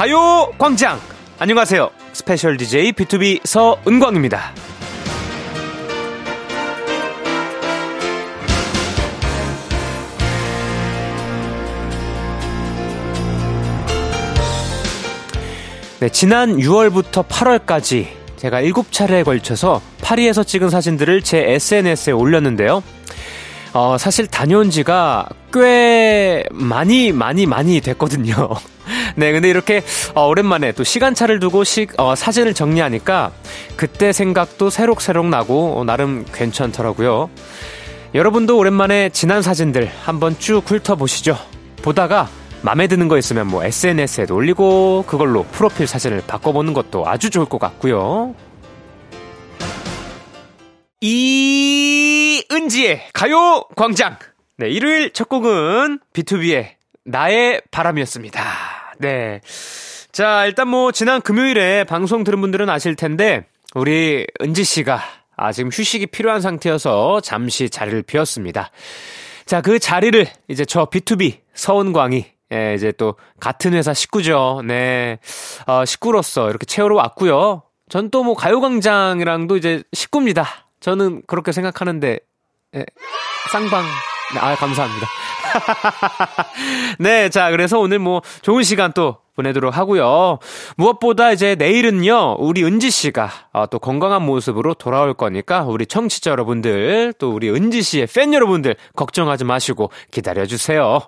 가요광장. 안녕하세요. special DJ BTOB 서은광입니다. 네, 지난 6월부터 8월까지 제가 7차례에 걸쳐서 파리에서 찍은 사진들을 제 SNS에 올렸는데요. 어, 사실 다녀온 지가 꽤 많이, 많이, 많이 됐거든요. 네, 근데 이렇게, 어, 오랜만에 또 시간차를 두고 시, 어, 사진을 정리하니까 그때 생각도 새록새록 나고, 어, 나름 괜찮더라고요. 여러분도 오랜만에 지난 사진들 한번 쭉 훑어보시죠. 보다가 마음에 드는 거 있으면 뭐 SNS에도 올리고 그걸로 프로필 사진을 바꿔보는 것도 아주 좋을 것 같고요. 이 은지의 가요 광장. 네, 일요일 첫 곡은 B2B의 나의 바람이었습니다. 네. 자, 일단 뭐 지난 금요일에 방송 들은 분들은 아실 텐데 우리 은지 씨가 아, 지금 휴식이 필요한 상태여서 잠시 자리를 비웠습니다. 자, 그 자리를 이제 저 B2B 서은광이 예, 이제 또 같은 회사 식구죠. 네. 어, 식구로서 이렇게 채우러 왔고요. 전 또 뭐 가요광장이랑도 이제 식구입니다. 저는 그렇게 생각하는데 예, 쌍방. 네, 아, 감사합니다. 네, 자, 그래서 오늘 뭐 좋은 시간 또 보내도록 하고요. 무엇보다 이제 내일은요, 우리 은지 씨가 어, 또 건강한 모습으로 돌아올 거니까 우리 청취자 여러분들, 또 우리 은지 씨의 팬 여러분들 걱정하지 마시고 기다려 주세요.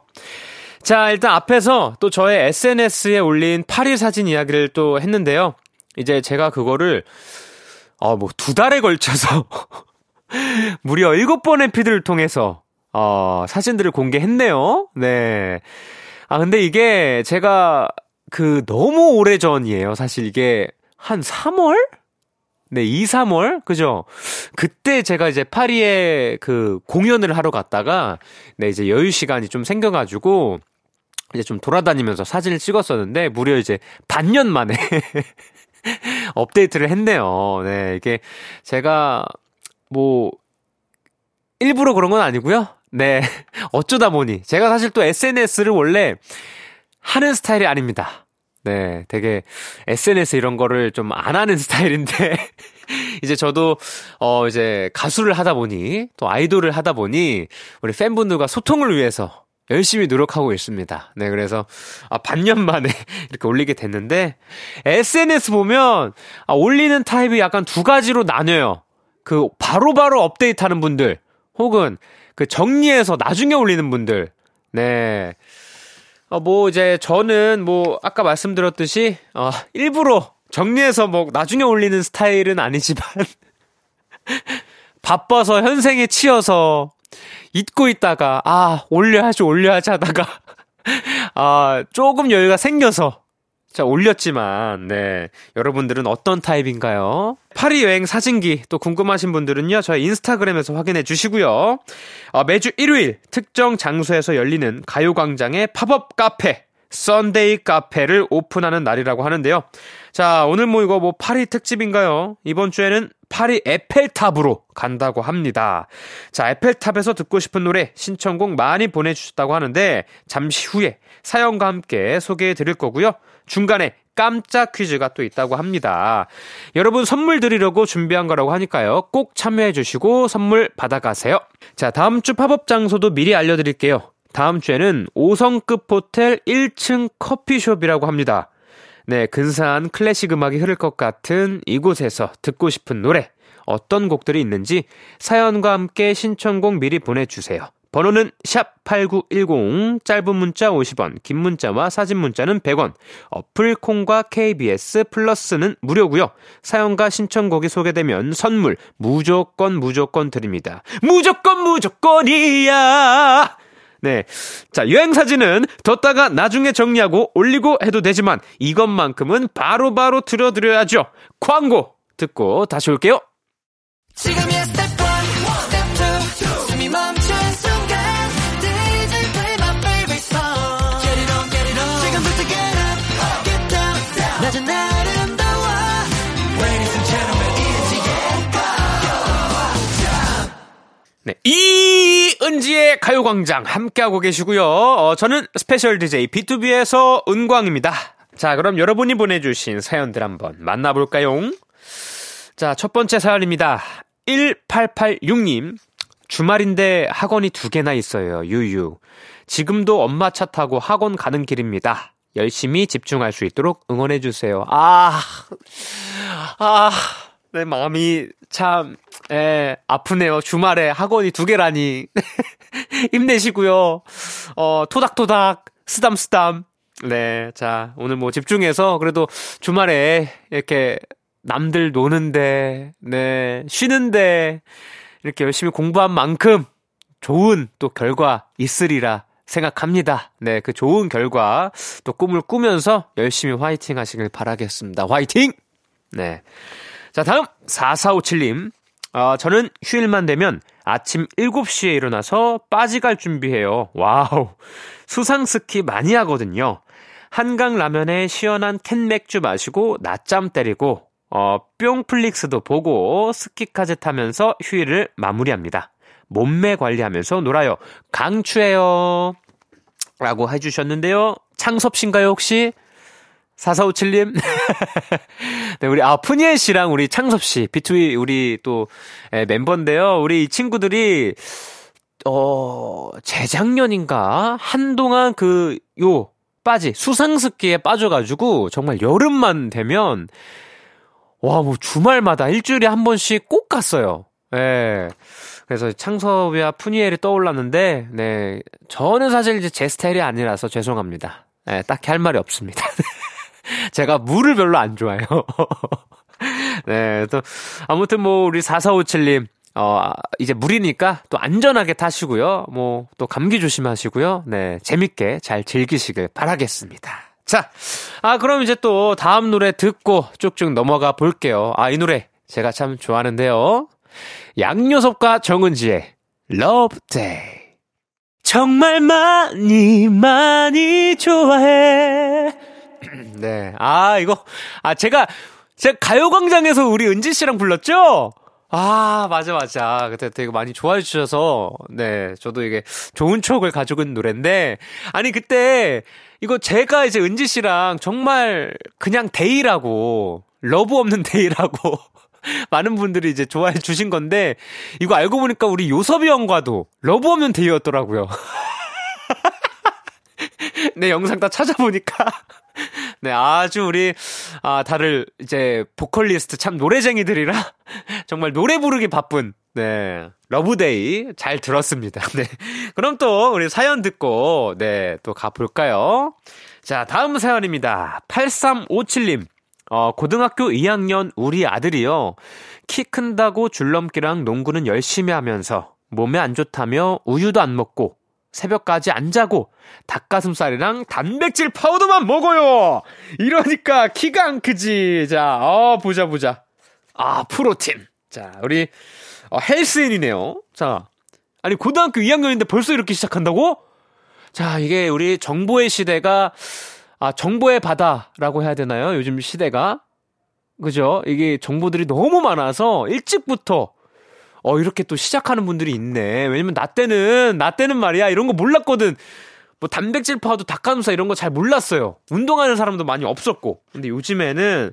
자, 일단 앞에서 또 저의 SNS에 올린 파리 사진 이야기를 또 했는데요. 이제 제가 그거를 어, 뭐 두 달에 걸쳐서 무려 일곱 번의 피드를 통해서 어, 사진들을 공개했네요. 네. 아, 근데 이게 제가 그 너무 오래 전이에요. 사실 이게 한 3월? 네, 2, 3월? 그죠? 그때 제가 이제 파리에 그 공연을 하러 갔다가, 네, 이제 여유 시간이 좀 생겨가지고, 이제 좀 돌아다니면서 사진을 찍었었는데, 무려 이제 반년 만에 업데이트를 했네요. 네, 이게 제가 뭐, 일부러 그런 건 아니고요. 네, 어쩌다 보니. 제가 사실 또 SNS를 원래 하는 스타일이 아닙니다. 네, 되게 SNS 이런 거를 좀 안 하는 스타일인데, 이제 저도, 어, 이제 가수를 하다 보니, 또 아이돌을 하다 보니, 우리 팬분들과 소통을 위해서 열심히 노력하고 있습니다. 네, 그래서, 아, 반년 만에 이렇게 올리게 됐는데, SNS 보면, 아, 올리는 타입이 약간 두 가지로 나뉘어요. 그, 바로바로 바로 업데이트 하는 분들, 혹은 그 정리해서 나중에 올리는 분들, 네. 어, 뭐, 이제, 저는 뭐, 아까 말씀드렸듯이, 어, 일부러 정리해서 뭐, 나중에 올리는 스타일은 아니지만, 바빠서 현생에 치여서, 잊고 있다가, 아, 올려야지, 올려야지 하다가, 아, 조금 여유가 생겨서, 자, 올렸지만, 네. 여러분들은 어떤 타입인가요? 파리 여행 사진이 또 궁금하신 분들은요, 저희 인스타그램에서 확인해 주시고요. 어, 매주 일요일 특정 장소에서 열리는 가요광장의 팝업 카페, Sunday 카페를 오픈하는 날이라고 하는데요. 자, 오늘 뭐 이거 뭐 파리 특집인가요? 이번 주에는 파리 에펠탑으로 간다고 합니다. 자, 에펠탑에서 듣고 싶은 노래 신청곡 많이 보내주셨다고 하는데 잠시 후에 사연과 함께 소개해 드릴 거고요. 중간에 깜짝 퀴즈가 또 있다고 합니다. 여러분 선물 드리려고 준비한 거라고 하니까요. 꼭 참여해 주시고 선물 받아가세요. 자, 다음 주 팝업 장소도 미리 알려드릴게요. 다음 주에는 5성급 호텔 1층 커피숍이라고 합니다. 네, 근사한 클래식 음악이 흐를 것 같은 이곳에서 듣고 싶은 노래, 어떤 곡들이 있는지 사연과 함께 신청곡 미리 보내주세요. 번호는 샵 8910 짧은 문자 50원 긴 문자와 사진 문자는 100원 어플 콩과 KBS 플러스는 무료고요 사연과 신청곡이 소개되면 선물 무조건 무조건 드립니다 무조건 무조건이야 네. 자, 여행 사진은 뒀다가 나중에 정리하고 올리고 해도 되지만 이것만큼은 바로바로 바로 들려드려야죠. 광고 듣고 다시 올게요. 지금이야 스텝 1, 스텝 2, 숨이 멈춘 순간 DJ play my favorite song Get it on, get it on 지금부터 get up, get down, down 낮은 아름다워 Ladies and gentlemen, 이은지의 가요광장 네, 이은지의 가요광장 함께하고 계시고요. 어, 저는 special DJ BTOB 서은광입니다. 자, 그럼 여러분이 보내주신 사연들 한번 만나볼까요? 자, 첫 번째 사연입니다. 1886님. 주말인데 학원이 두 개나 있어요. 유유. 지금도 엄마 차 타고 학원 가는 길입니다. 열심히 집중할 수 있도록 응원해주세요. 아, 아, 내 마음이 참, 예, 아프네요. 주말에 학원이 두 개라니. 힘내시고요. 어, 토닥토닥, 쓰담쓰담. 네, 자, 오늘 뭐 집중해서 그래도 주말에 이렇게 남들 노는데, 네, 쉬는데, 이렇게 열심히 공부한 만큼 좋은 또 결과 있으리라 생각합니다. 네, 그 좋은 결과 또 꿈을 꾸면서 열심히 화이팅 하시길 바라겠습니다. 화이팅! 네. 자, 다음 4457님. 어, 저는 휴일만 되면 아침 7시에 일어나서 빠지 갈 준비해요. 와우. 수상 스키 많이 하거든요. 한강 라면에 시원한 캔 맥주 마시고 낮잠 때리고 어, 뿅플릭스도 보고 스키까지 타면서 휴일을 마무리합니다. 몸매 관리하면서 놀아요. 강추해요. 라고 해주셨는데요. 창섭씨인가요, 혹시? 4457님. 네, 우리, 아, 푸니엘 씨랑 우리 창섭 씨, B2B 우리 또, 에, 멤버인데요. 우리 이 친구들이, 어, 재작년인가? 한동안 그, 요, 빠지, 수상스키에 빠져가지고, 정말 여름만 되면, 와, 뭐 주말마다 일주일에 한 번씩 꼭 갔어요. 예. 그래서 창섭이와 푸니엘이 떠올랐는데, 네. 저는 사실 이제 제 스타일이 아니라서 죄송합니다. 예, 딱히 할 말이 없습니다. 제가 물을 별로 안 좋아해요. 네, 또, 아무튼 뭐, 우리 4457님, 어, 이제 물이니까 또 안전하게 타시고요. 뭐, 또 감기 조심하시고요. 네, 재밌게 잘 즐기시길 바라겠습니다. 자, 아, 그럼 이제 또 다음 노래 듣고 쭉쭉 넘어가 볼게요. 아, 이 노래 제가 참 좋아하는데요. 양요섭과 정은지의 Love Day. 정말 많이, 많이 좋아해. 네. 아, 이거, 아, 제가, 제가 가요광장에서 우리 은지 씨랑 불렀죠? 아, 맞아, 맞아. 그때 되게 많이 좋아해 주셔서, 네, 저도 이게 좋은 추억을 가지고 있는 노래인데, 아니, 그때, 이거 제가 이제 은지 씨랑 정말 그냥 Day라고, Love 없는 Day라고, 많은 분들이 이제 좋아해 주신 건데, 이거 알고 보니까 우리 요섭이 형과도 Love 없는 Day였더라고요. 네, 영상 다 찾아보니까. 네, 아주 우리, 아, 다들 이제 보컬리스트 참 노래쟁이들이라 정말 노래 부르기 바쁜, 네, Love Day 잘 들었습니다. 네. 그럼 또 우리 사연 듣고, 네, 또 가볼까요? 자, 다음 사연입니다. 8357님. 어, 고등학교 2학년 우리 아들이요. 키 큰다고 줄넘기랑 농구는 열심히 하면서 몸에 안 좋다며 우유도 안 먹고 새벽까지 안 자고 닭가슴살이랑 단백질 파우더만 먹어요. 이러니까 키가 안 크지. 자, 어, 보자 보자. 아, 프로틴. 자, 우리 어, 헬스인이네요. 자, 아니 고등학교 2학년인데 벌써 이렇게 시작한다고? 자, 이게 우리 정보의 시대가 아, 정보의 바다라고 해야 되나요? 요즘 시대가. 그죠? 이게 정보들이 너무 많아서 일찍부터 어, 이렇게 또 시작하는 분들이 있네. 왜냐면 나 때는, 나 때는 말이야. 이런 거 몰랐거든. 뭐 단백질 파우더, 닭가슴살 이런 거 잘 몰랐어요. 운동하는 사람도 많이 없었고. 근데 요즘에는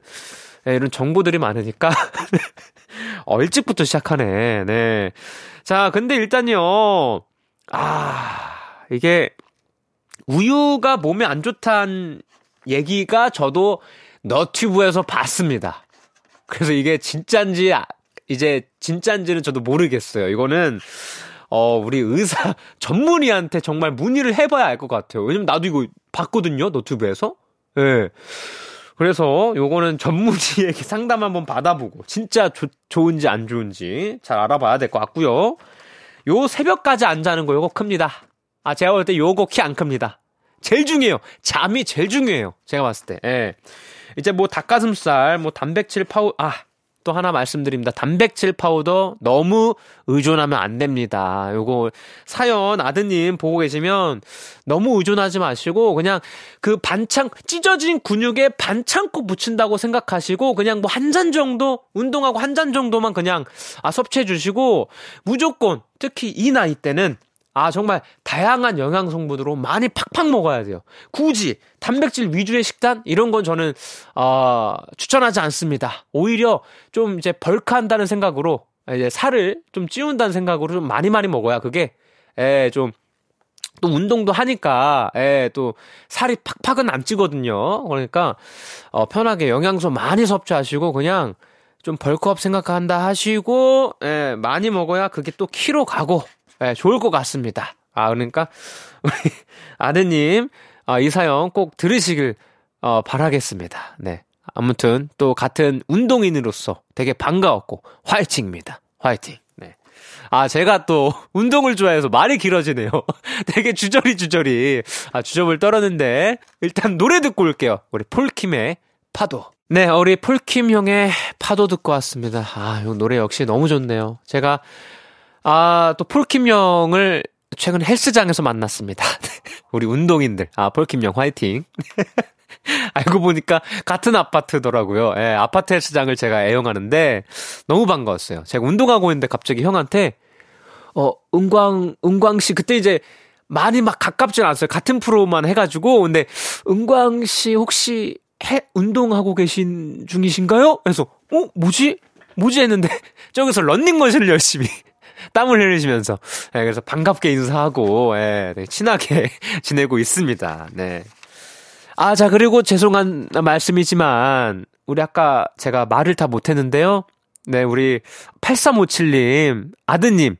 네, 이런 정보들이 많으니까 어, 일찍부터 시작하네. 네. 자, 근데 일단요. 아, 이게 우유가 몸에 안 좋다는 얘기가 저도 너튜브에서 봤습니다. 그래서 이게 진짠지 이제 진짠지는 저도 모르겠어요. 이거는 어, 우리 의사 전문의한테 정말 문의를 해봐야 알 것 같아요. 왜냐면 나도 이거 봤거든요, 노트북에서. 예. 네. 그래서 요거는 전문의에게 상담 한번 받아보고, 진짜 조, 좋은지 안 좋은지 잘 알아봐야 될 것 같고요. 요 새벽까지 안 자는 거 요거 큽니다. 아, 제가 볼 때 요거 키 안 큽니다. 제일 중요해요. 잠이 제일 중요해요. 제가 봤을 때. 예. 이제 뭐 닭가슴살, 뭐 단백질 파우, 아, 또 하나 말씀드립니다. 단백질 파우더 너무 의존하면 안 됩니다. 요거 사연 아드님 보고 계시면 너무 의존하지 마시고 그냥 그 반창 찢어진 근육에 반창 꼭 붙인다고 생각하시고 그냥 뭐 한 잔 정도 운동하고 한 잔 정도만 그냥 아 섭취해 주시고 무조건 특히 이 나이 때는 아, 정말 다양한 영양 성분으로 많이 팍팍 먹어야 돼요. 굳이 단백질 위주의 식단 이런 건 저는 어, 추천하지 않습니다. 오히려 좀 이제 벌크한다는 생각으로 이제 살을 좀 찌운다는 생각으로 좀 많이 많이 먹어야 그게 에, 좀, 또 운동도 하니까, 에, 또 살이 팍팍은 안 찌거든요. 그러니까, 어, 편하게 영양소 많이 섭취하시고, 그냥 좀 벌크업 생각한다 하시고, 에, 많이 먹어야 그게 또 키로 가고, 에, 좋을 것 같습니다. 아, 그러니까, 우리 아드님, 아, 이 사연 꼭 들으시길, 어, 바라겠습니다. 네. 아무튼, 또 같은 운동인으로서 되게 반가웠고, 화이팅입니다. 화이팅. 아, 제가 또 운동을 좋아해서 말이 길어지네요. 되게 주저리 주저리. 아, 주접을 떨었는데 일단 노래 듣고 올게요. 우리 폴킴의 파도. 네, 우리 폴킴 형의 파도 듣고 왔습니다. 아, 이 노래 역시 너무 좋네요. 제가 아, 또 폴킴 형을 최근 헬스장에서 만났습니다. 우리 운동인들. 아, 폴킴 형 화이팅. 알고 보니까 같은 아파트더라고요. 예, 아파트 헬스장을 제가 애용하는데 너무 반가웠어요. 제가 운동하고 있는데 갑자기 형한테 어, 은광, 은광 씨, 그때 이제 많이 막 가깝진 않았어요. 같은 프로만 해가지고. 근데, 은광 씨 혹시 해, 운동하고 계신 중이신가요? 그래서, 어, 뭐지? 뭐지? 했는데, 저기서 런닝머신을 열심히. 땀을 흘리시면서, 예, 그래서 반갑게 인사하고, 예, 네, 친하게 지내고 있습니다. 네. 아, 자, 그리고 죄송한 말씀이지만, 우리 아까 제가 말을 다 못했는데요. 네, 우리 8357님, 아드님,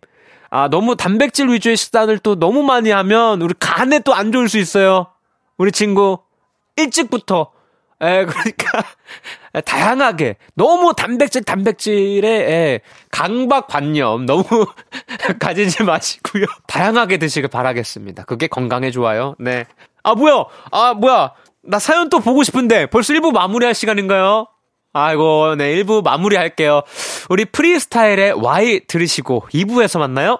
아, 너무 단백질 위주의 식단을 또 너무 많이 하면 우리 간에 또 안 좋을 수 있어요. 우리 친구, 일찍부터. 에, 그러니까, 다양하게. 너무 단백질, 단백질에, 에, 강박관념 너무 가지지 마시고요. 다양하게 드시길 바라겠습니다. 그게 건강에 좋아요. 네. 아, 뭐야? 아, 뭐야? 나 사연 또 보고 싶은데 벌써 1부 마무리할 시간인가요? 아이고, 네, 1부 마무리할게요. 우리 프리스타일의 Y 들으시고 2부에서 만나요.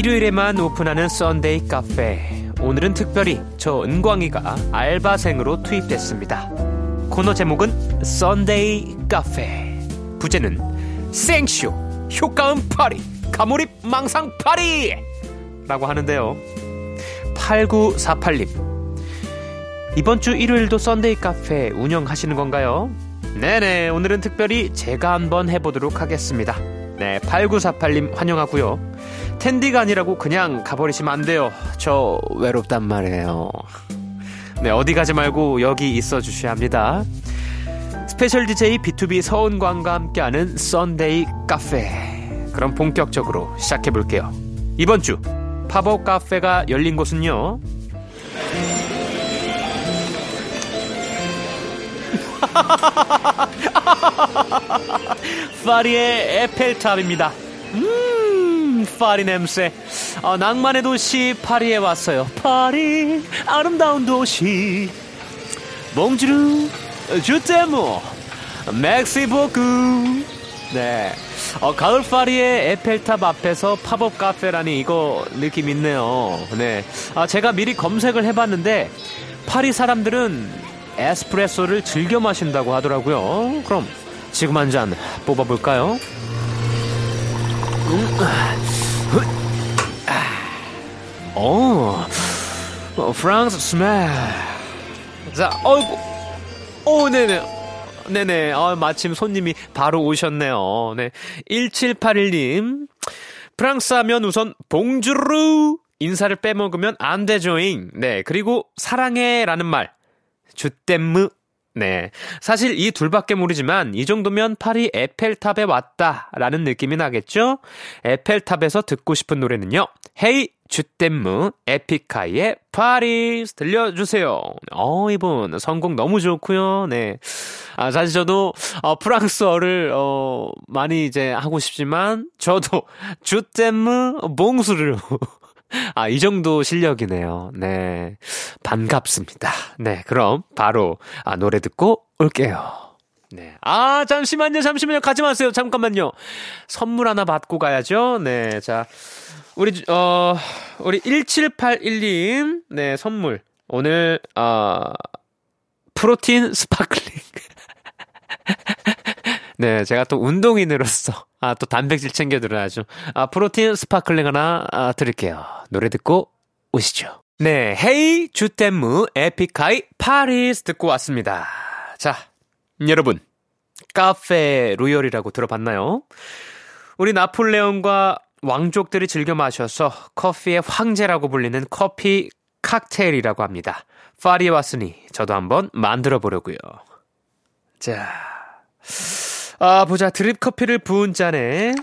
일요일에만 오픈하는 Sunday 카페. 오늘은 특별히 저 은광이가 알바생으로 투입됐습니다. 코너 제목은 Sunday 카페. 부제는 생쇼, 효과음 파티, 과몰입 망상 파티! 라고 하는데요. 8948님. 이번 주 일요일도 Sunday 카페 운영하시는 건가요? 네네, 오늘은 특별히 제가 한번 해보도록 하겠습니다. 네, 8948님 환영하고요. 텐디가 아니라고 그냥 가버리시면 안 돼요. 저 외롭단 말이에요. 네, 어디 가지 말고 여기 있어 주셔야 합니다. special DJ BTOB 서은광과 함께하는 Sunday 카페. 그럼 본격적으로 시작해 볼게요. 이번 주 팝업 카페가 열린 곳은요. 파리의 에펠탑입니다. 음, 파리 냄새. 어, 낭만의 도시 파리에 왔어요. 파리, 아름다운 도시. Bonjour, je t'aime, Merci beaucoup. 네. 어, 가을 파리의 에펠탑 앞에서 팝업 카페라니 이거 느낌 있네요. 네. 아, 제가 미리 검색을 해봤는데 파리 사람들은 에스프레소를 즐겨 마신다고 하더라고요. 그럼 지금 한 잔 뽑아볼까요? 음, 어, 어, 프랑스 smell. 자, 어이구, 오, 네네. 네네. 아, 마침 손님이 바로 오셨네요. 네. 1781님. 프랑스 하면 우선 봉주르 인사를 빼먹으면 안 되죠잉. 네. 그리고 사랑해라는 말. 주댐무 네. 사실 이 둘밖에 모르지만 이 정도면 파리 에펠탑에 왔다라는 느낌이 나겠죠? 에펠탑에서 듣고 싶은 노래는요. 헤이 주댐무 에픽하이의 파리스 들려주세요. 어, 이분 성공 너무 좋고요. 네. 아, 사실 저도 어, 프랑스어를 어, 많이 이제 하고 싶지만 저도 주댐무 봉수를 아, 이 정도 실력이네요. 네. 반갑습니다. 네, 그럼 바로 아, 노래 듣고 올게요. 네. 아, 잠시만요, 잠시만요. 가지 마세요. 잠깐만요. 선물 하나 받고 가야죠. 네, 자. 우리, 어, 우리 1781님, 네, 선물. 오늘, 어, 프로틴 sparkling. 네, 제가 또 운동인으로서, 아, 또 단백질 챙겨드려야죠. 아, 프로틴 sparkling 하나, 아, 드릴게요. 노래 듣고 오시죠. 네, 헤이 Je t'aime 에픽하이 파리스 듣고 왔습니다. 자, 여러분. 카페 로열이라고 들어봤나요? 우리 나폴레옹과 왕족들이 즐겨 마셔서 커피의 황제라고 불리는 커피 칵테일이라고 합니다. 파리에 왔으니 저도 한번 만들어 보려고요. 자, 아 보자 드립 커피를 부은 잔에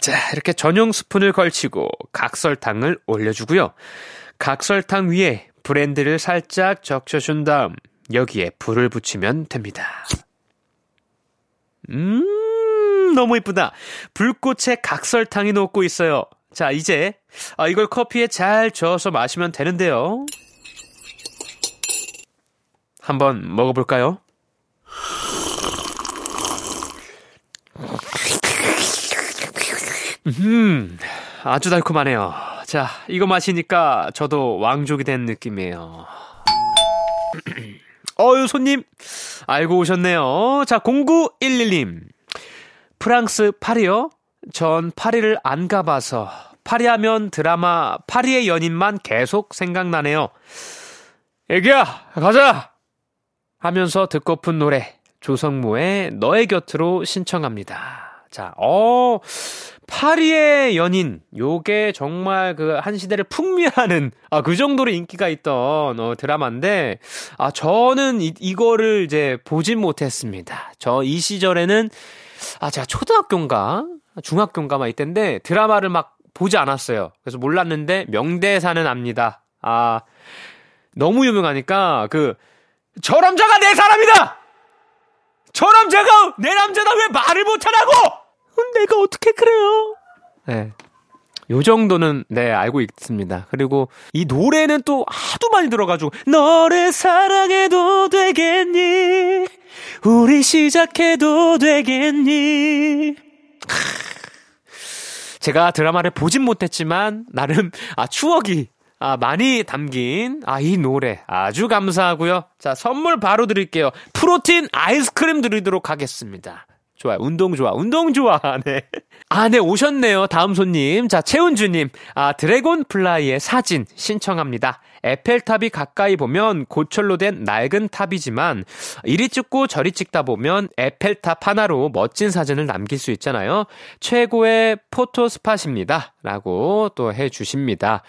자 이렇게 전용 스푼을 걸치고 각설탕을 올려주고요. 각설탕 위에 브랜드를 살짝 적셔준 다음 여기에 불을 붙이면 됩니다. 음. 너무 이쁘다. 불꽃에 각설탕이 녹고 있어요. 자, 이제 아, 이걸 커피에 잘 저어서 마시면 되는데요. 한번 먹어볼까요? 음, 아주 달콤하네요. 자, 이거 마시니까 저도 왕족이 된 느낌이에요. 어유, 손님, 알고 오셨네요. 자, 0911님. 프랑스 파리요? 전 파리를 안 가봐서 파리 하면 드라마 파리의 연인만 계속 생각나네요. 애기야, 가자! 하면서 듣고픈 노래 조성모의 너의 곁으로 신청합니다. 자, 어, 파리의 연인. 요게 정말 그 한 시대를 풍미하는, 아, 그 정도로 인기가 있던, 어, 드라마인데, 아, 저는 이, 이거를 이제 보진 못했습니다. 저 이 시절에는 아, 제가 초등학교인가? 중학교인가 막 이때인데 드라마를 막 보지 않았어요. 그래서 몰랐는데 명대사는 압니다. 아, 너무 유명하니까 그, 저 남자가 내 사람이다! 저 남자가 내 남자다 왜 말을 못하라고! 내가 어떻게 그래요? 네. 요 정도는 네 알고 있습니다. 그리고 이 노래는 또 하도 많이 들어가지고 너를 사랑해도 되겠니? 우리 시작해도 되겠니? 제가 드라마를 보진 못했지만 나름 아 추억이 아 많이 담긴 아 이 노래 아주 감사하고요. 자 선물 바로 드릴게요. 프로틴 아이스크림 드리도록 하겠습니다. 좋아요. 운동 좋아. 운동 좋아. 네. 아, 네, 오셨네요. 다음 손님. 자, 최은주님. 아, 드래곤 플라이의 사진 신청합니다. 에펠탑이 가까이 보면 고철로 된 낡은 탑이지만 이리 찍고 저리 찍다 보면 에펠탑 하나로 멋진 사진을 남길 수 있잖아요. 최고의 photo spot입니다. 라고 또 해 주십니다.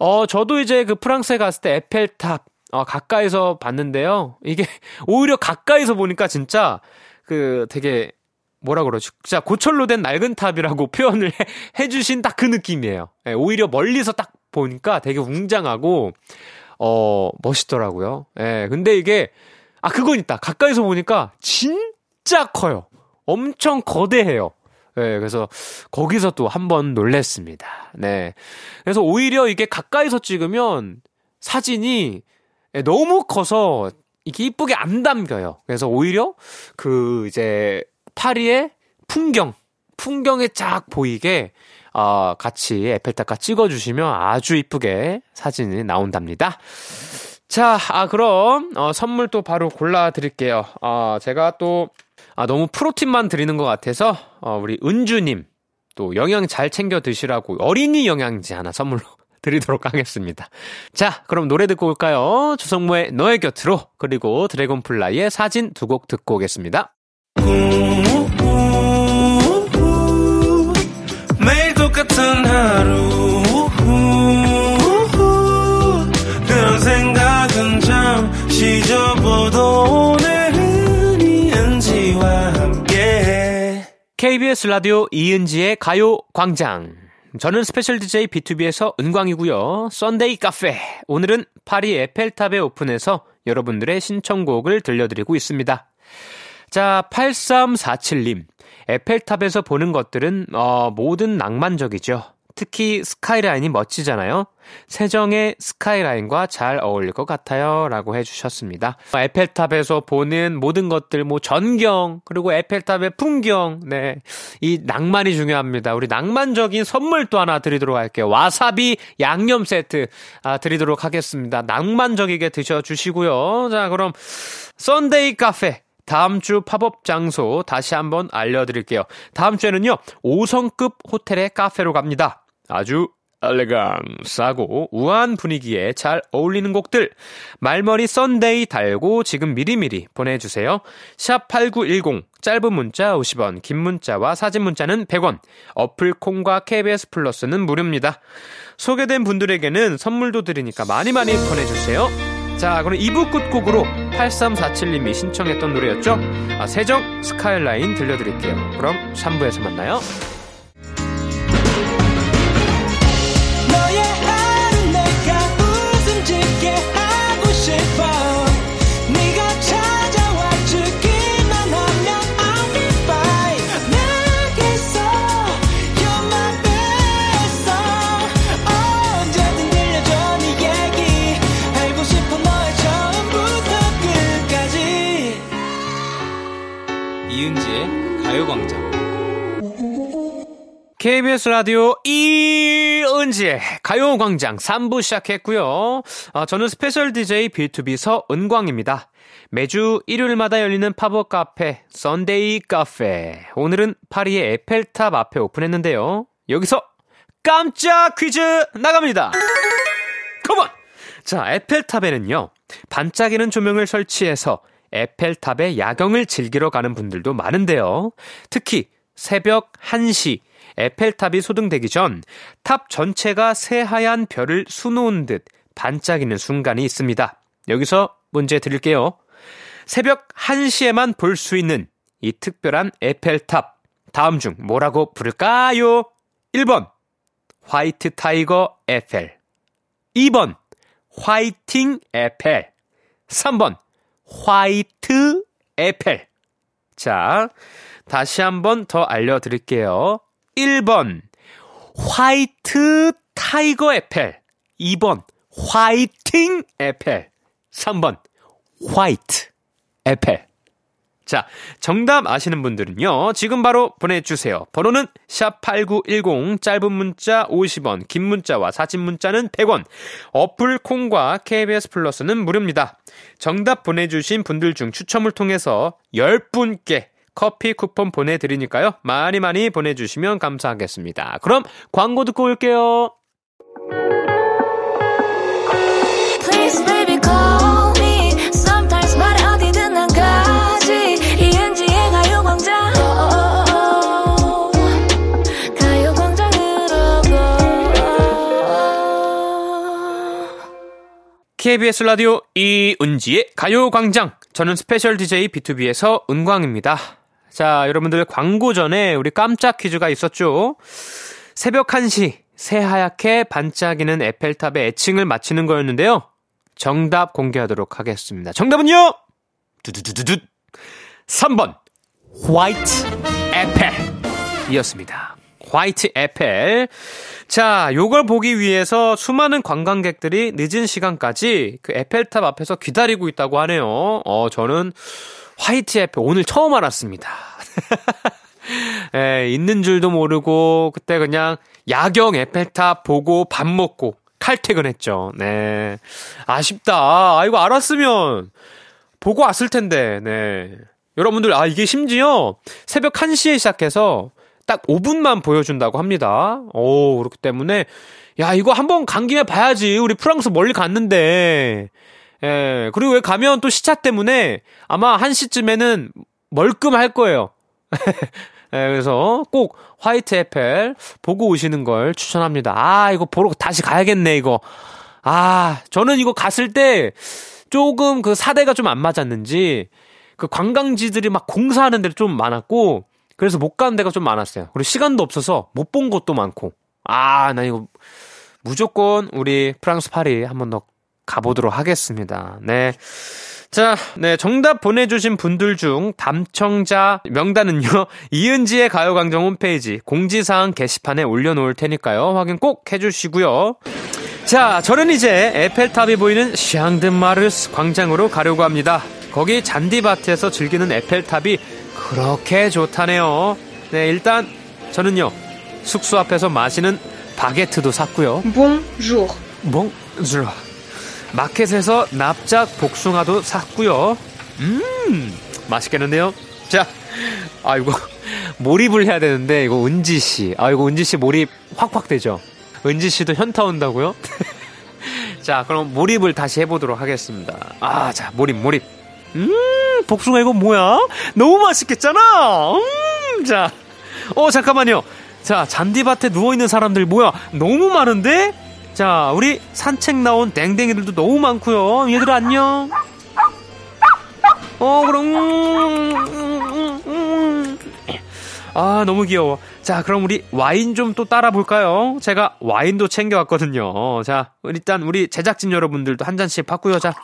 어, 저도 이제 그 프랑스에 갔을 때 에펠탑 어, 가까이서 봤는데요. 이게 오히려 가까이서 보니까 진짜 그 되게 뭐라 그러죠? 진짜 고철로 된 낡은 탑이라고 표현을 해, 해주신 딱 그 느낌이에요. 예, 오히려 멀리서 딱 보니까 되게 웅장하고, 어, 멋있더라고요. 예, 근데 이게, 아, 그건 있다. 가까이서 보니까 진짜 커요. 엄청 거대해요. 네, 그래서 거기서 또 한 번 놀랬습니다. 네. 그래서 오히려 이게 가까이서 찍으면 사진이 너무 커서 이게 이쁘게 안 담겨요. 그래서 오히려 그 이제 파리의 풍경, 풍경에 쫙 보이게 어, 같이 에펠탑과 찍어주시면 아주 이쁘게 사진이 나온답니다. 자, 아, 그럼, 어, 선물 또 바로 골라드릴게요. 어, 제가 또, 아, 너무 프로틴만 드리는 것 같아서, 어, 우리 은주님, 또 영양 잘 챙겨 드시라고 어린이 영양제 하나 선물로 드리도록 하겠습니다. 자, 그럼 노래 듣고 올까요? 조성모의 너의 곁으로, 그리고 드래곤플라이의 사진 두 곡 듣고 오겠습니다. 똑같은 하루 그런 생각은 잘 너도 오늘은 이은지와 함께 KBS 라디오 이은지의 가요 광장. 저는 스페셜 DJ BTOB 서은광이고요. 썬데이 카페. 오늘은 파리 에펠탑에 오픈해서 여러분들의 신청곡을 들려드리고 있습니다. 자, 8347님. 에펠탑에서 보는 것들은 어, 모든 낭만적이죠. 특히 스카이라인이 멋지잖아요. 세정의 스카이라인과 잘 어울릴 것 같아요. 라고 해주셨습니다. 에펠탑에서 보는 모든 것들, 뭐 전경, 그리고 에펠탑의 풍경, 네. 이 낭만이 중요합니다. 우리 낭만적인 선물도 하나 드리도록 할게요. 와사비 양념 세트 아, 드리도록 하겠습니다. 낭만적이게 드셔주시고요. 자, 그럼 썬데이 카페. 다음 주 팝업 장소 다시 한번 알려드릴게요. 다음 주에는요, 5성급 호텔의 카페로 갑니다. 아주 엘레강스하고 우아한 분위기에 잘 어울리는 곡들 말머리 썬데이 달고 지금 미리미리 보내주세요. 샵 8910 짧은 문자 50원 긴 문자와 사진 문자는 100원 어플 콩과 KBS 플러스는 무료입니다. 소개된 분들에게는 선물도 드리니까 많이 많이 보내주세요. 자 그럼 2부 끝곡으로 8347님이 신청했던 노래였죠. 아, 세정 스카이라인 들려드릴게요. 그럼 3부에서 만나요. KBS 라디오 이은지의 가요광장 3부 시작했고요. 아, 저는 스페셜 DJ BTOB 서은광입니다. 매주 일요일마다 열리는 팝업 카페 썬데이 카페. 오늘은 파리의 에펠탑 앞에 오픈했는데요. 여기서 깜짝 퀴즈 나갑니다. Come on! 자, 에펠탑에는요, 반짝이는 조명을 설치해서 에펠탑의 야경을 즐기러 가는 분들도 많은데요. 특히 새벽 1시 에펠탑이 소등되기 전 탑 전체가 새하얀 별을 수놓은 듯 반짝이는 순간이 있습니다. 여기서 문제 드릴게요. 새벽 1시에만 볼 수 있는 이 특별한 에펠탑. 다음 중 뭐라고 부를까요? 1번 화이트 타이거 에펠 2번 화이팅 에펠 3번 화이트 에펠 자 다시 한번 더 알려드릴게요 1번 화이트 타이거 에펠 2번 화이팅 에펠 3번 화이트 에펠 자, 정답 아시는 분들은요, 지금 바로 보내주세요. 번호는 샵8910, 짧은 문자 50원, 긴 문자와 사진 문자는 100원, 어플 콩과 KBS 플러스는 무료입니다. 정답 보내주신 분들 중 추첨을 통해서 10분께 커피 쿠폰 보내드리니까요, 많이 많이 보내주시면 감사하겠습니다. 그럼 광고 듣고 올게요. KBS 라디오 이은지의 가요광장. 저는 스페셜 DJ BTOB 서은광입니다. 자, 여러분들 광고 전에 우리 깜짝 퀴즈가 있었죠. 새벽 1시 새하얗게 반짝이는 에펠탑의 애칭을 맞히는 거였는데요. 정답 공개하도록 하겠습니다. 정답은요? 두두두두두 3번 화이트 에펠 이었습니다. 화이트 에펠. 자, 요걸 보기 위해서 수많은 관광객들이 늦은 시간까지 그 에펠탑 앞에서 기다리고 있다고 하네요. 어, 저는 화이트 에펠 오늘 처음 알았습니다. 예, 있는 줄도 모르고 그때 그냥 야경 에펠탑 보고 밥 먹고 칼퇴근했죠. 네. 아쉽다. 아, 이거 알았으면 보고 왔을 텐데. 네. 여러분들 아 이게 심지어 새벽 1시에 시작해서 딱 5분만 보여준다고 합니다. 오, 그렇기 때문에 야, 이거 한번 간 김에 봐야지. 우리 프랑스 멀리 갔는데. 예. 그리고 왜 가면 또 시차 때문에 아마 1시쯤에는 멀끔할 거예요. 예, 그래서 꼭 화이트 에펠 보고 오시는 걸 추천합니다. 아, 이거 보러 다시 가야겠네, 이거. 아, 저는 이거 갔을 때 조금 그 사대가 좀 안 맞았는지 그 관광지들이 막 공사하는 데를 좀 많았고 그래서 못 가는 데가 좀 많았어요. 그리고 시간도 없어서 못본 곳도 많고. 아, 나 이거 무조건 우리 프랑스 파리 한 번 더 가보도록 하겠습니다. 네. 자, 네, 정답 보내주신 분들 중 담청자 명단은요, 이은지의 가요광장 홈페이지 공지사항 게시판에 올려놓을 테니까요, 확인 꼭 해주시고요. 자, 저는 이제 에펠탑이 보이는 샹드마르스 광장으로 가려고 합니다. 거기 잔디밭에서 즐기는 에펠탑이 그렇게 좋다네요. 네, 일단 저는요, 숙소 앞에서 마시는 바게트도 샀고요. Bonjour. 몽즈라. 마켓에서 납작 복숭아도 샀고요. 음, 맛있겠는데요? 자, 아, 이거, 몰입을 해야 되는데, 이거 은지 씨. 아, 이거 은지 씨 몰입 확확 되죠? 은지 씨도 현타 온다고요? 자, 그럼 몰입을 다시 해보도록 하겠습니다. 아, 자, 몰입, 몰입. 음, 복숭아 이거 뭐야? 너무 맛있겠잖아! 음, 자. 어, 잠깐만요. 자, 잔디밭에 누워 있는 사람들 뭐야? 너무 많은데? 자, 우리 산책 나온 땡땡이들도 너무 많고요. 얘들 안녕. 어, 그럼 음, 음, 음. 아, 너무 귀여워. 자, 그럼 우리 와인 좀 또 따라 볼까요? 제가 와인도 챙겨 왔거든요. 자, 일단 우리 제작진 여러분들도 한 잔씩 받고요. 자.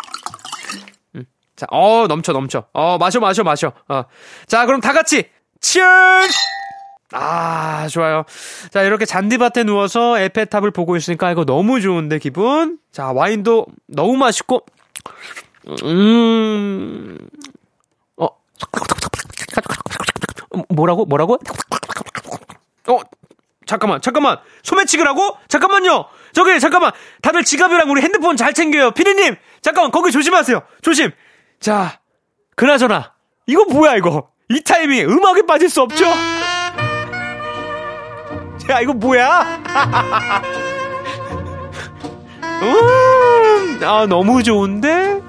음, 자, 어, 넘쳐 넘쳐. 어, 마셔 마셔 마셔. 어. 자, 그럼 다 같이 치얼스! 아, 좋아요. 자, 이렇게 잔디밭에 누워서 에펠탑을 보고 있으니까 이거 너무 좋은데, 기분? 자, 와인도 너무 맛있고, 음, 어, 뭐라고? 뭐라고? 어, 잠깐만, 잠깐만. 소매치기라고? 잠깐만요! 저기, 잠깐만. 다들 지갑이랑 우리 핸드폰 잘 챙겨요. 피디님! 잠깐만, 거기 조심하세요. 조심! 자, 그나저나. 이거 뭐야, 이거? 이 타이밍에 음악에 빠질 수 없죠? 야, 이거 뭐야? 음, 아, 너무 좋은데?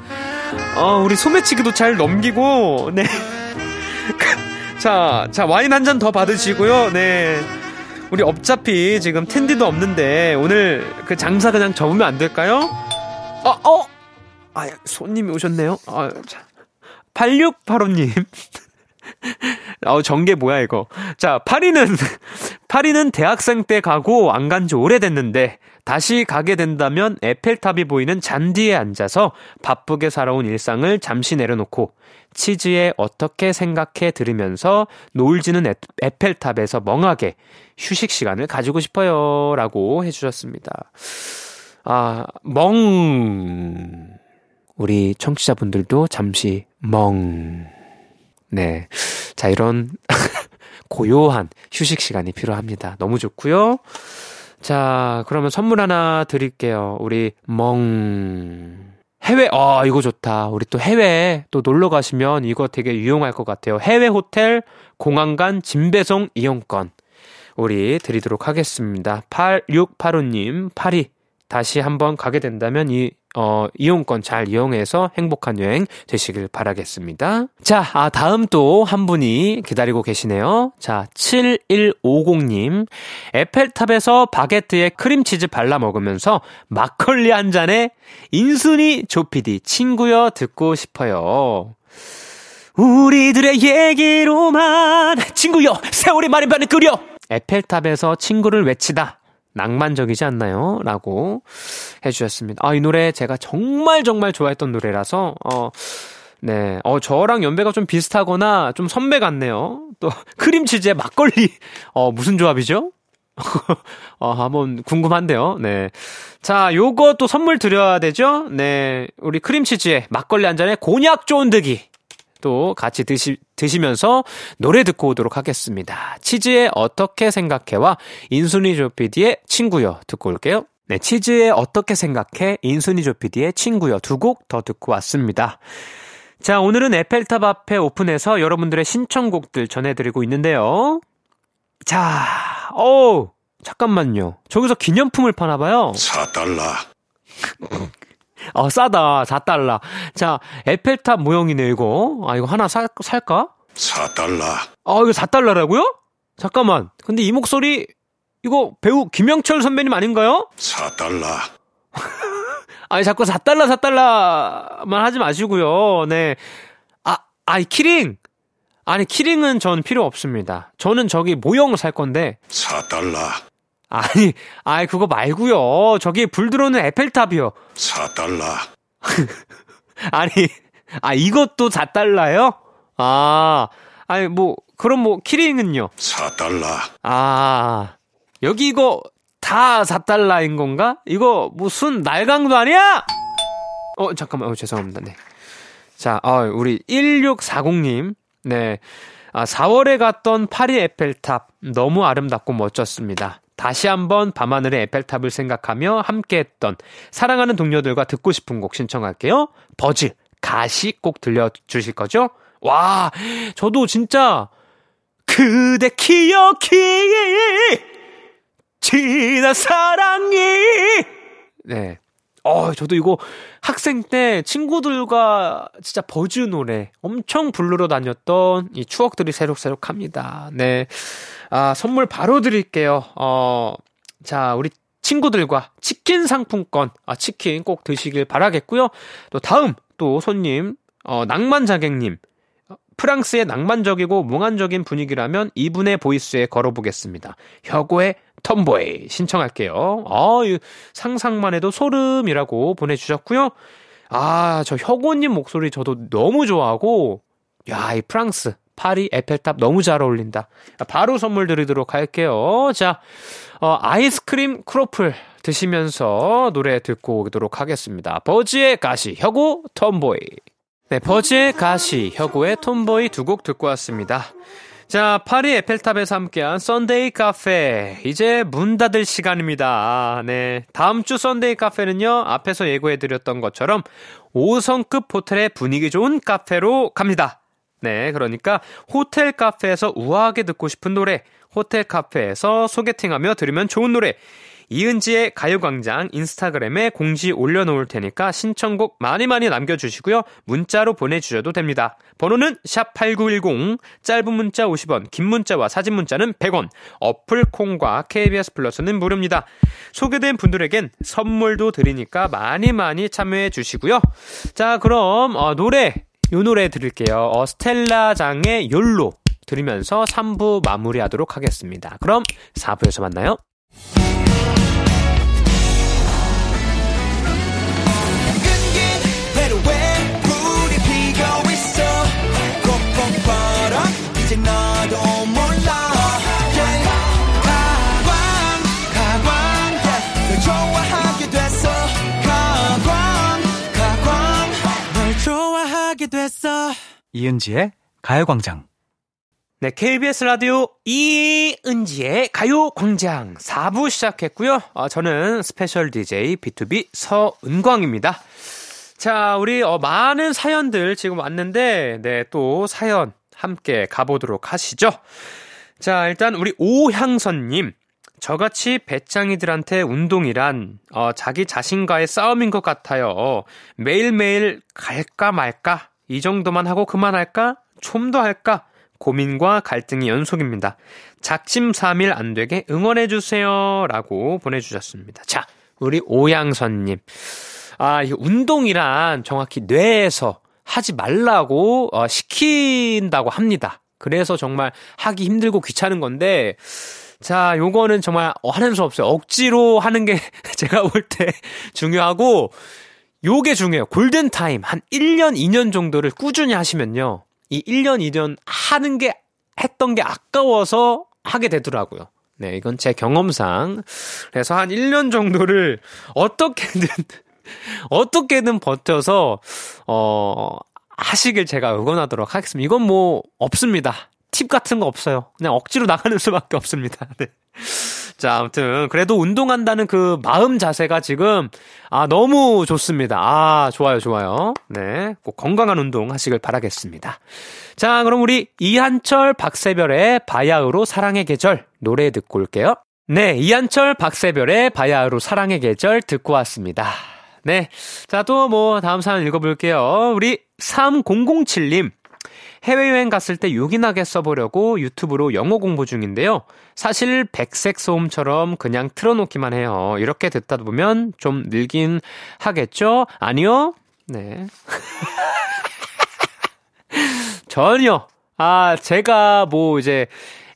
어, 우리 소매치기도 잘 넘기고, 네. 자, 자, 와인 한 잔 더 받으시고요, 네. 우리 어차피 지금 텐디도 없는데, 오늘 그 장사 그냥 접으면 안 될까요? 어, 어! 아, 손님이 오셨네요. 아, 자. 8685님. 어, 전개 뭐야, 이거. 자, 파리는, 파리는 대학생 때 가고 안 간 지 오래됐는데, 다시 가게 된다면 에펠탑이 보이는 잔디에 앉아서 바쁘게 살아온 일상을 잠시 내려놓고, 치즈에 어떻게 생각해 들으면서 노을 지는 에, 에펠탑에서 멍하게 휴식 시간을 가지고 싶어요. 라고 해주셨습니다. 아, 멍. 우리 청취자분들도 잠시 멍. 네. 자, 이런 고요한 휴식 시간이 필요합니다. 너무 좋고요. 자, 그러면 선물 하나 드릴게요. 우리 멍 해외 어 이거 좋다. 우리 또 해외 또 놀러 가시면 이거 되게 유용할 것 같아요. 해외 호텔 공항 간 짐배송 이용권 우리 드리도록 하겠습니다. 8685님 파리 다시 한번 가게 된다면 이 어, 이용권 잘 이용해서 행복한 여행 되시길 바라겠습니다. 자, 아, 다음 또 한 분이 기다리고 계시네요. 자, 7150님. 에펠탑에서 바게트에 크림치즈 발라 먹으면서 막걸리 한 잔에 인순이 조피디 친구여 듣고 싶어요. 우리들의 얘기로만 친구여 세월이 마련반을 끓여 에펠탑에서 친구를 외치다 낭만적이지 않나요? 라고 해주셨습니다. 아, 이 노래 제가 정말 정말 좋아했던 노래라서, 어, 네. 어, 저랑 연배가 좀 비슷하거나 좀 선배 같네요. 또, 크림치즈에 막걸리. 어, 무슨 조합이죠? 어, 한번 궁금한데요. 네. 자, 또 선물 드려야 되죠? 네. 우리 크림치즈에 막걸리 한 잔에 곤약 쫀득이. 또 같이 드시, 드시면서 노래 듣고 오도록 하겠습니다. 치즈에 어떻게 생각해와 인순이 조피디의 친구여 듣고 올게요. 네, 치즈에 어떻게 생각해 인순이 조피디의 친구여 두 곡 더 듣고 왔습니다. 자, 오늘은 에펠탑 앞에 오픈해서 여러분들의 신청곡들 전해드리고 있는데요. 자, 오, 잠깐만요. 저기서 기념품을 파나봐요. 4달러. 어, 싸다. 4달러. 자, 에펠탑 모형이네, 이거. 아, 이거 하나 사, 살까? 4달러. 아, 이거 4달러라고요? 잠깐만. 근데 이 목소리, 이거 배우 김영철 선배님 아닌가요? 4달러. 아니, 자꾸 4달러, 4달러만 하지 마시고요. 네. 아, 아이, 키링! 아니, 키링은 전 필요 없습니다. 저는 저기 모형 살 건데. 4달러, 아니, 아이, 그거 말고요 저기 불 들어오는 에펠탑이요. 4달러, 아니, 아, 이것도 4달러요? 아, 아니, 뭐, 그럼 뭐, 키링은요? 4달러, 아, 여기 이거 다 4달러인 건가? 이거 무슨 날강도 아니야? 어, 잠깐만, 어, 죄송합니다. 네. 자, 어, 우리 1640님. 네. 아, 4월에 갔던 파리 에펠탑. 너무 아름답고 멋졌습니다. 다시 한번 밤하늘의 에펠탑을 생각하며 함께 했던 사랑하는 동료들과 듣고 싶은 곡 신청할게요. 버즈, 가시 꼭 들려주실 거죠? 와, 저도 진짜 그대 기억이 지난 사랑이 네. 어, 저도 이거 학생 때 친구들과 진짜 버즈 노래 엄청 부르러 다녔던 이 추억들이 새록새록합니다. 네. 아, 선물 바로 드릴게요. 어, 자, 우리 친구들과 치킨 상품권, 아, 치킨 꼭 드시길 바라겠고요. 또 다음, 또 손님, 어, 낭만자객님. 프랑스의 낭만적이고 몽환적인 분위기라면 이분의 보이스에 걸어보겠습니다. 혁오의 tomboy 신청할게요. 아, 이 상상만 해도 소름이라고 보내주셨고요. 아, 저 혁오님 목소리 저도 너무 좋아하고, 야, 이 프랑스, 파리, 에펠탑 너무 잘 어울린다. 바로 선물 드리도록 할게요. 자, 어, 아이스크림 크로플 드시면서 노래 듣고 오도록 하겠습니다. 버즈의 가시, 혁오, TOMBOY. 네, 버즈의 가시, 혁오의 TOMBOY 두 곡 듣고 왔습니다. 자, 파리 에펠탑에서 함께한 썬데이 카페. 이제 문 닫을 시간입니다. 네. 다음 주 썬데이 카페는요, 앞에서 예고해드렸던 것처럼 5성급 호텔의 분위기 좋은 카페로 갑니다. 네. 그러니까 호텔 카페에서 우아하게 듣고 싶은 노래, 호텔 카페에서 소개팅하며 들으면 좋은 노래, 이은지의 가요광장 인스타그램에 공지 올려놓을 테니까 신청곡 많이 많이 남겨주시고요. 문자로 보내주셔도 됩니다. 번호는 샵8910, 짧은 문자 50원, 긴 문자와 사진 문자는 100원, 어플 콩과 KBS 플러스는 무료입니다. 소개된 분들에겐 선물도 드리니까 많이 많이 참여해 주시고요. 자, 그럼 어, 노래, 요 노래 들을게요. 어, 스텔라장의 욜로 들으면서 3부 마무리하도록 하겠습니다. 그럼 4부에서 만나요. 이은지의 가요광장. 네, KBS 라디오 이은지의 가요광장 4부 시작했고요. 어, 저는 스페셜 DJ BTOB 서은광입니다. 자, 우리 어, 많은 사연들 지금 왔는데, 네, 또 사연 함께 가보도록 하시죠. 자, 일단 우리 오향선님. 저같이 배짱이들한테 운동이란 어, 자기 자신과의 싸움인 것 같아요. 매일매일 갈까 말까 이 정도만 하고 그만할까 좀 더 할까 고민과 갈등이 연속입니다. 작심삼일 안 되게 응원해 주세요 라고 보내주셨습니다. 자, 우리 오양선님. 아, 이 운동이란 정확히 뇌에서 하지 말라고 어, 시킨다고 합니다. 그래서 정말 하기 힘들고 귀찮은 건데, 자, 요거는 정말 하는 수 없어요. 억지로 하는 게 제가 볼 때 중요하고, 요게 중요해요. 골든타임. 한 1년, 2년 정도를 꾸준히 하시면요. 이 1년, 2년 하는 게, 했던 게 아까워서 하게 되더라고요. 네, 이건 제 경험상. 그래서 한 1년 정도를 어떻게든, 어떻게든 버텨서, 어, 하시길 제가 응원하도록 하겠습니다. 이건 뭐, 없습니다. 팁 같은 거 없어요. 그냥 억지로 나가는 수밖에 없습니다. 네. 자, 아무튼 그래도 운동한다는 그 마음 자세가 지금 아 너무 좋습니다. 아, 좋아요, 좋아요. 네. 꼭 건강한 운동 하시길 바라겠습니다. 자, 그럼 우리 이한철 박세별의 바야흐로 사랑의 계절 노래 듣고 올게요. 네, 이한철 박세별의 바야흐로 사랑의 계절 듣고 왔습니다. 네. 자, 또 뭐 다음 사연 읽어 볼게요. 우리 3007님 해외여행 갔을 때 요긴하게 써보려고 유튜브로 영어 공부 중인데요. 사실 백색 소음처럼 그냥 틀어놓기만 해요. 이렇게 듣다 보면 좀 늘긴 하겠죠? 아니요? 네. 전혀. 아, 제가 뭐 이제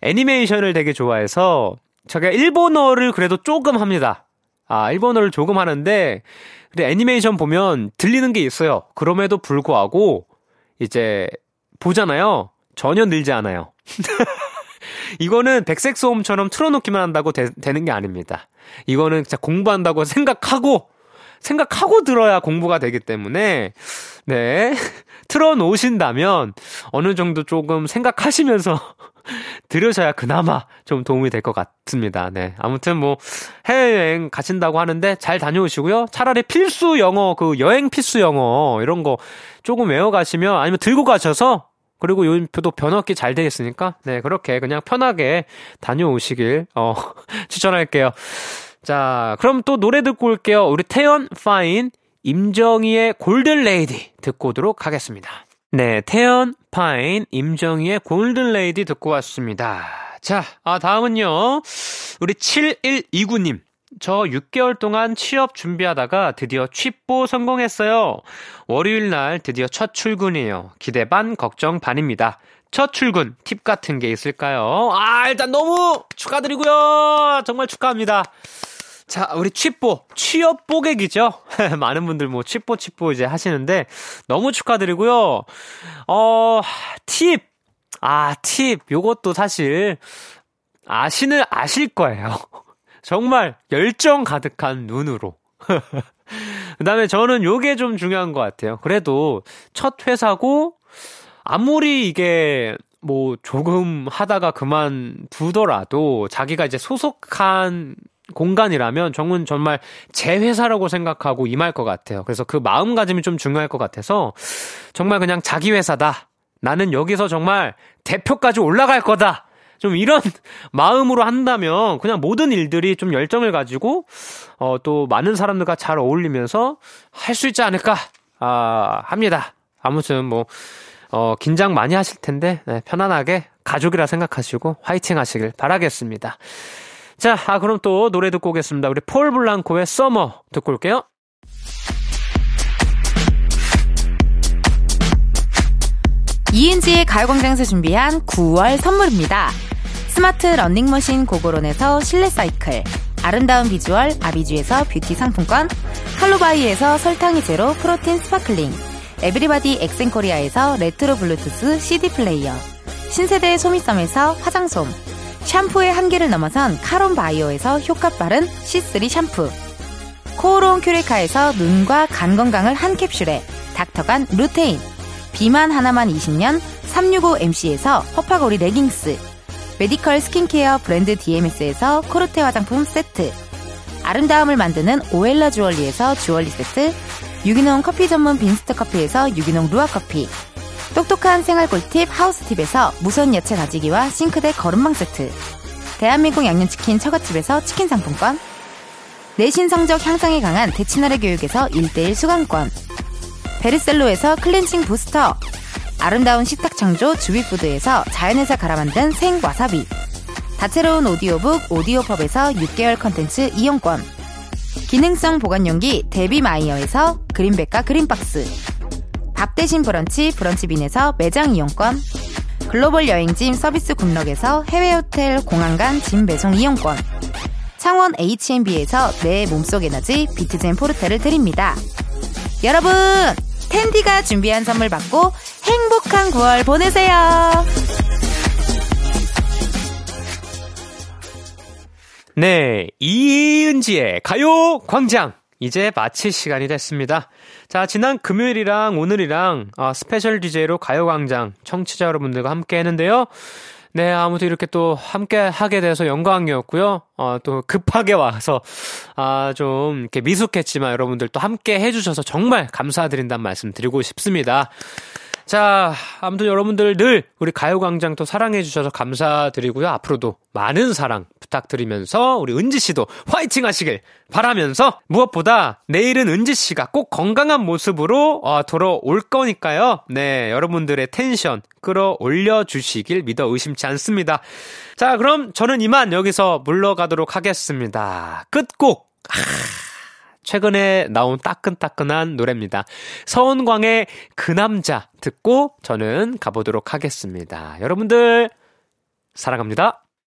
애니메이션을 되게 좋아해서 제가 일본어를 그래도 조금 합니다. 아, 일본어를 조금 하는데 근데 애니메이션 보면 들리는 게 있어요. 그럼에도 불구하고 이제 보잖아요. 전혀 늘지 않아요. 이거는 백색 소음처럼 틀어놓기만 한다고 되, 되는 게 아닙니다. 이거는 진짜 공부한다고 생각하고 생각하고 들어야 공부가 되기 때문에 네 틀어놓으신다면 어느 정도 조금 생각하시면서 들으셔야 그나마 좀 도움이 될 것 같습니다. 네. 아무튼 뭐 해외여행 가신다고 하는데 잘 다녀오시고요. 차라리 필수 영어, 그 여행 필수 영어 이런 거 조금 외워가시면 아니면 들고 가셔서 그리고 또 변호기 잘 되겠으니까 네 그렇게 그냥 편하게 다녀오시길 어 추천할게요. 자 그럼 또 노래 듣고 올게요. 우리 태연 Fine 임정희의 Golden Lady 듣고 오도록 하겠습니다. 네, 태연, Fine, 임정희의 Golden Lady 듣고 왔습니다. 자, 아, 다음은요. 우리 7129님. 저 6개월 동안 취업 준비하다가 드디어 취뽀 성공했어요. 월요일 날 드디어 첫 출근이에요. 기대 반, 걱정 반입니다. 첫 출근 팁 같은 게 있을까요? 아, 일단 너무 축하드리고요. 정말 축하합니다. 자, 우리 취뽀, 취업 뽀객이죠? 많은 분들 뭐 취뽀, 취뽀 이제 하시는데, 너무 축하드리고요. 어, 팁. 아, 팁. 요것도 사실, 아시는 아실 거예요. 정말 열정 가득한 눈으로. 그 다음에 저는 요게 좀 중요한 것 같아요. 그래도 첫 회사고, 아무리 이게 뭐 조금 하다가 그만두더라도 자기가 이제 소속한 공간이라면 정은 정말 제 회사라고 생각하고 임할 것 같아요. 그래서 그 마음가짐이 좀 중요할 것 같아서 정말 그냥 자기 회사다. 나는 여기서 정말 대표까지 올라갈 거다. 좀 이런 마음으로 한다면 그냥 모든 일들이 좀 열정을 가지고 어, 또 많은 사람들과 잘 어울리면서 할 수 있지 않을까 아, 합니다. 아무튼 뭐 어, 긴장 많이 하실 텐데 네, 편안하게 가족이라 생각하시고 화이팅 하시길 바라겠습니다. 자, 아, 그럼 또 노래 듣고 오겠습니다. 우리 폴 블랑코의 Summer 듣고 올게요. 이은지의 가요광장에서 준비한 9월 선물입니다. 스마트 러닝머신 고고론에서 실내 사이클, 아름다운 비주얼 아비주에서 뷰티 상품권, 칼로바이에서 설탕이 제로 프로틴 스파클링, 에브리바디 엑센코리아에서 레트로 블루투스 CD 플레이어, 신세대 소미섬에서 화장솜, 샴푸의 한계를 넘어선 카론 바이오에서 효과 빠른 C3 샴푸. 코오롱 큐레카에서 눈과 간 건강을 한 캡슐에 닥터간 루테인. 비만 하나만 20년 365MC에서 허파고리 레깅스. 메디컬 스킨케어 브랜드 DMS에서 코르테 화장품 세트. 아름다움을 만드는 오엘라 주얼리에서 주얼리 세트. 유기농 커피 전문 빈스트 커피에서 유기농 루아 커피. 똑똑한 생활 꿀팁 하우스팁에서 무선 야채 가지기와 싱크대 거름망 세트 대한민국 양념치킨 처갓집에서 치킨 상품권 내신 성적 향상에 강한 대치나래 교육에서 1대1 수강권 베르셀로에서 클렌징 부스터 아름다운 식탁 창조 주비푸드에서 자연에서 갈아 만든 생와사비 다채로운 오디오북 오디오펍에서 6개월 컨텐츠 이용권 기능성 보관용기 데비마이어에서 그린백과 그린박스 밥 대신 브런치 브런치빈에서 매장 이용권 글로벌 여행짐 서비스 굿럭에서 해외 호텔 공항 간 짐 배송 이용권 창원 H&B에서 내 몸속 에너지 비트젠 포르테를 드립니다. 여러분 텐디가 준비한 선물 받고 행복한 9월 보내세요. 네, 이은지의 가요 광장. 이제 마칠 시간이 됐습니다. 자, 지난 금요일이랑 오늘이랑 아, 스페셜 DJ로 가요광장 청취자 여러분들과 함께 했는데요. 네, 아무튼 이렇게 또 함께 하게 돼서 영광이었고요. 어, 또 급하게 와서, 아, 좀 이렇게 미숙했지만 여러분들 또 함께 해주셔서 정말 감사드린다는 말씀 드리고 싶습니다. 자, 아무튼 여러분들 늘 우리 가요광장 또 사랑해주셔서 감사드리고요. 앞으로도 많은 사랑 부탁드리면서 우리 은지씨도 화이팅 하시길 바라면서 무엇보다 내일은 은지씨가 꼭 건강한 모습으로 어, 돌아올 거니까요. 네, 여러분들의 텐션 끌어올려 주시길 믿어 의심치 않습니다. 자, 그럼 저는 이만 여기서 물러가도록 하겠습니다. 끝곡. 아, 최근에 나온 따끈따끈한 노래입니다. 서은광의 그 남자 듣고 저는 가보도록 하겠습니다. 여러분들, 사랑합니다.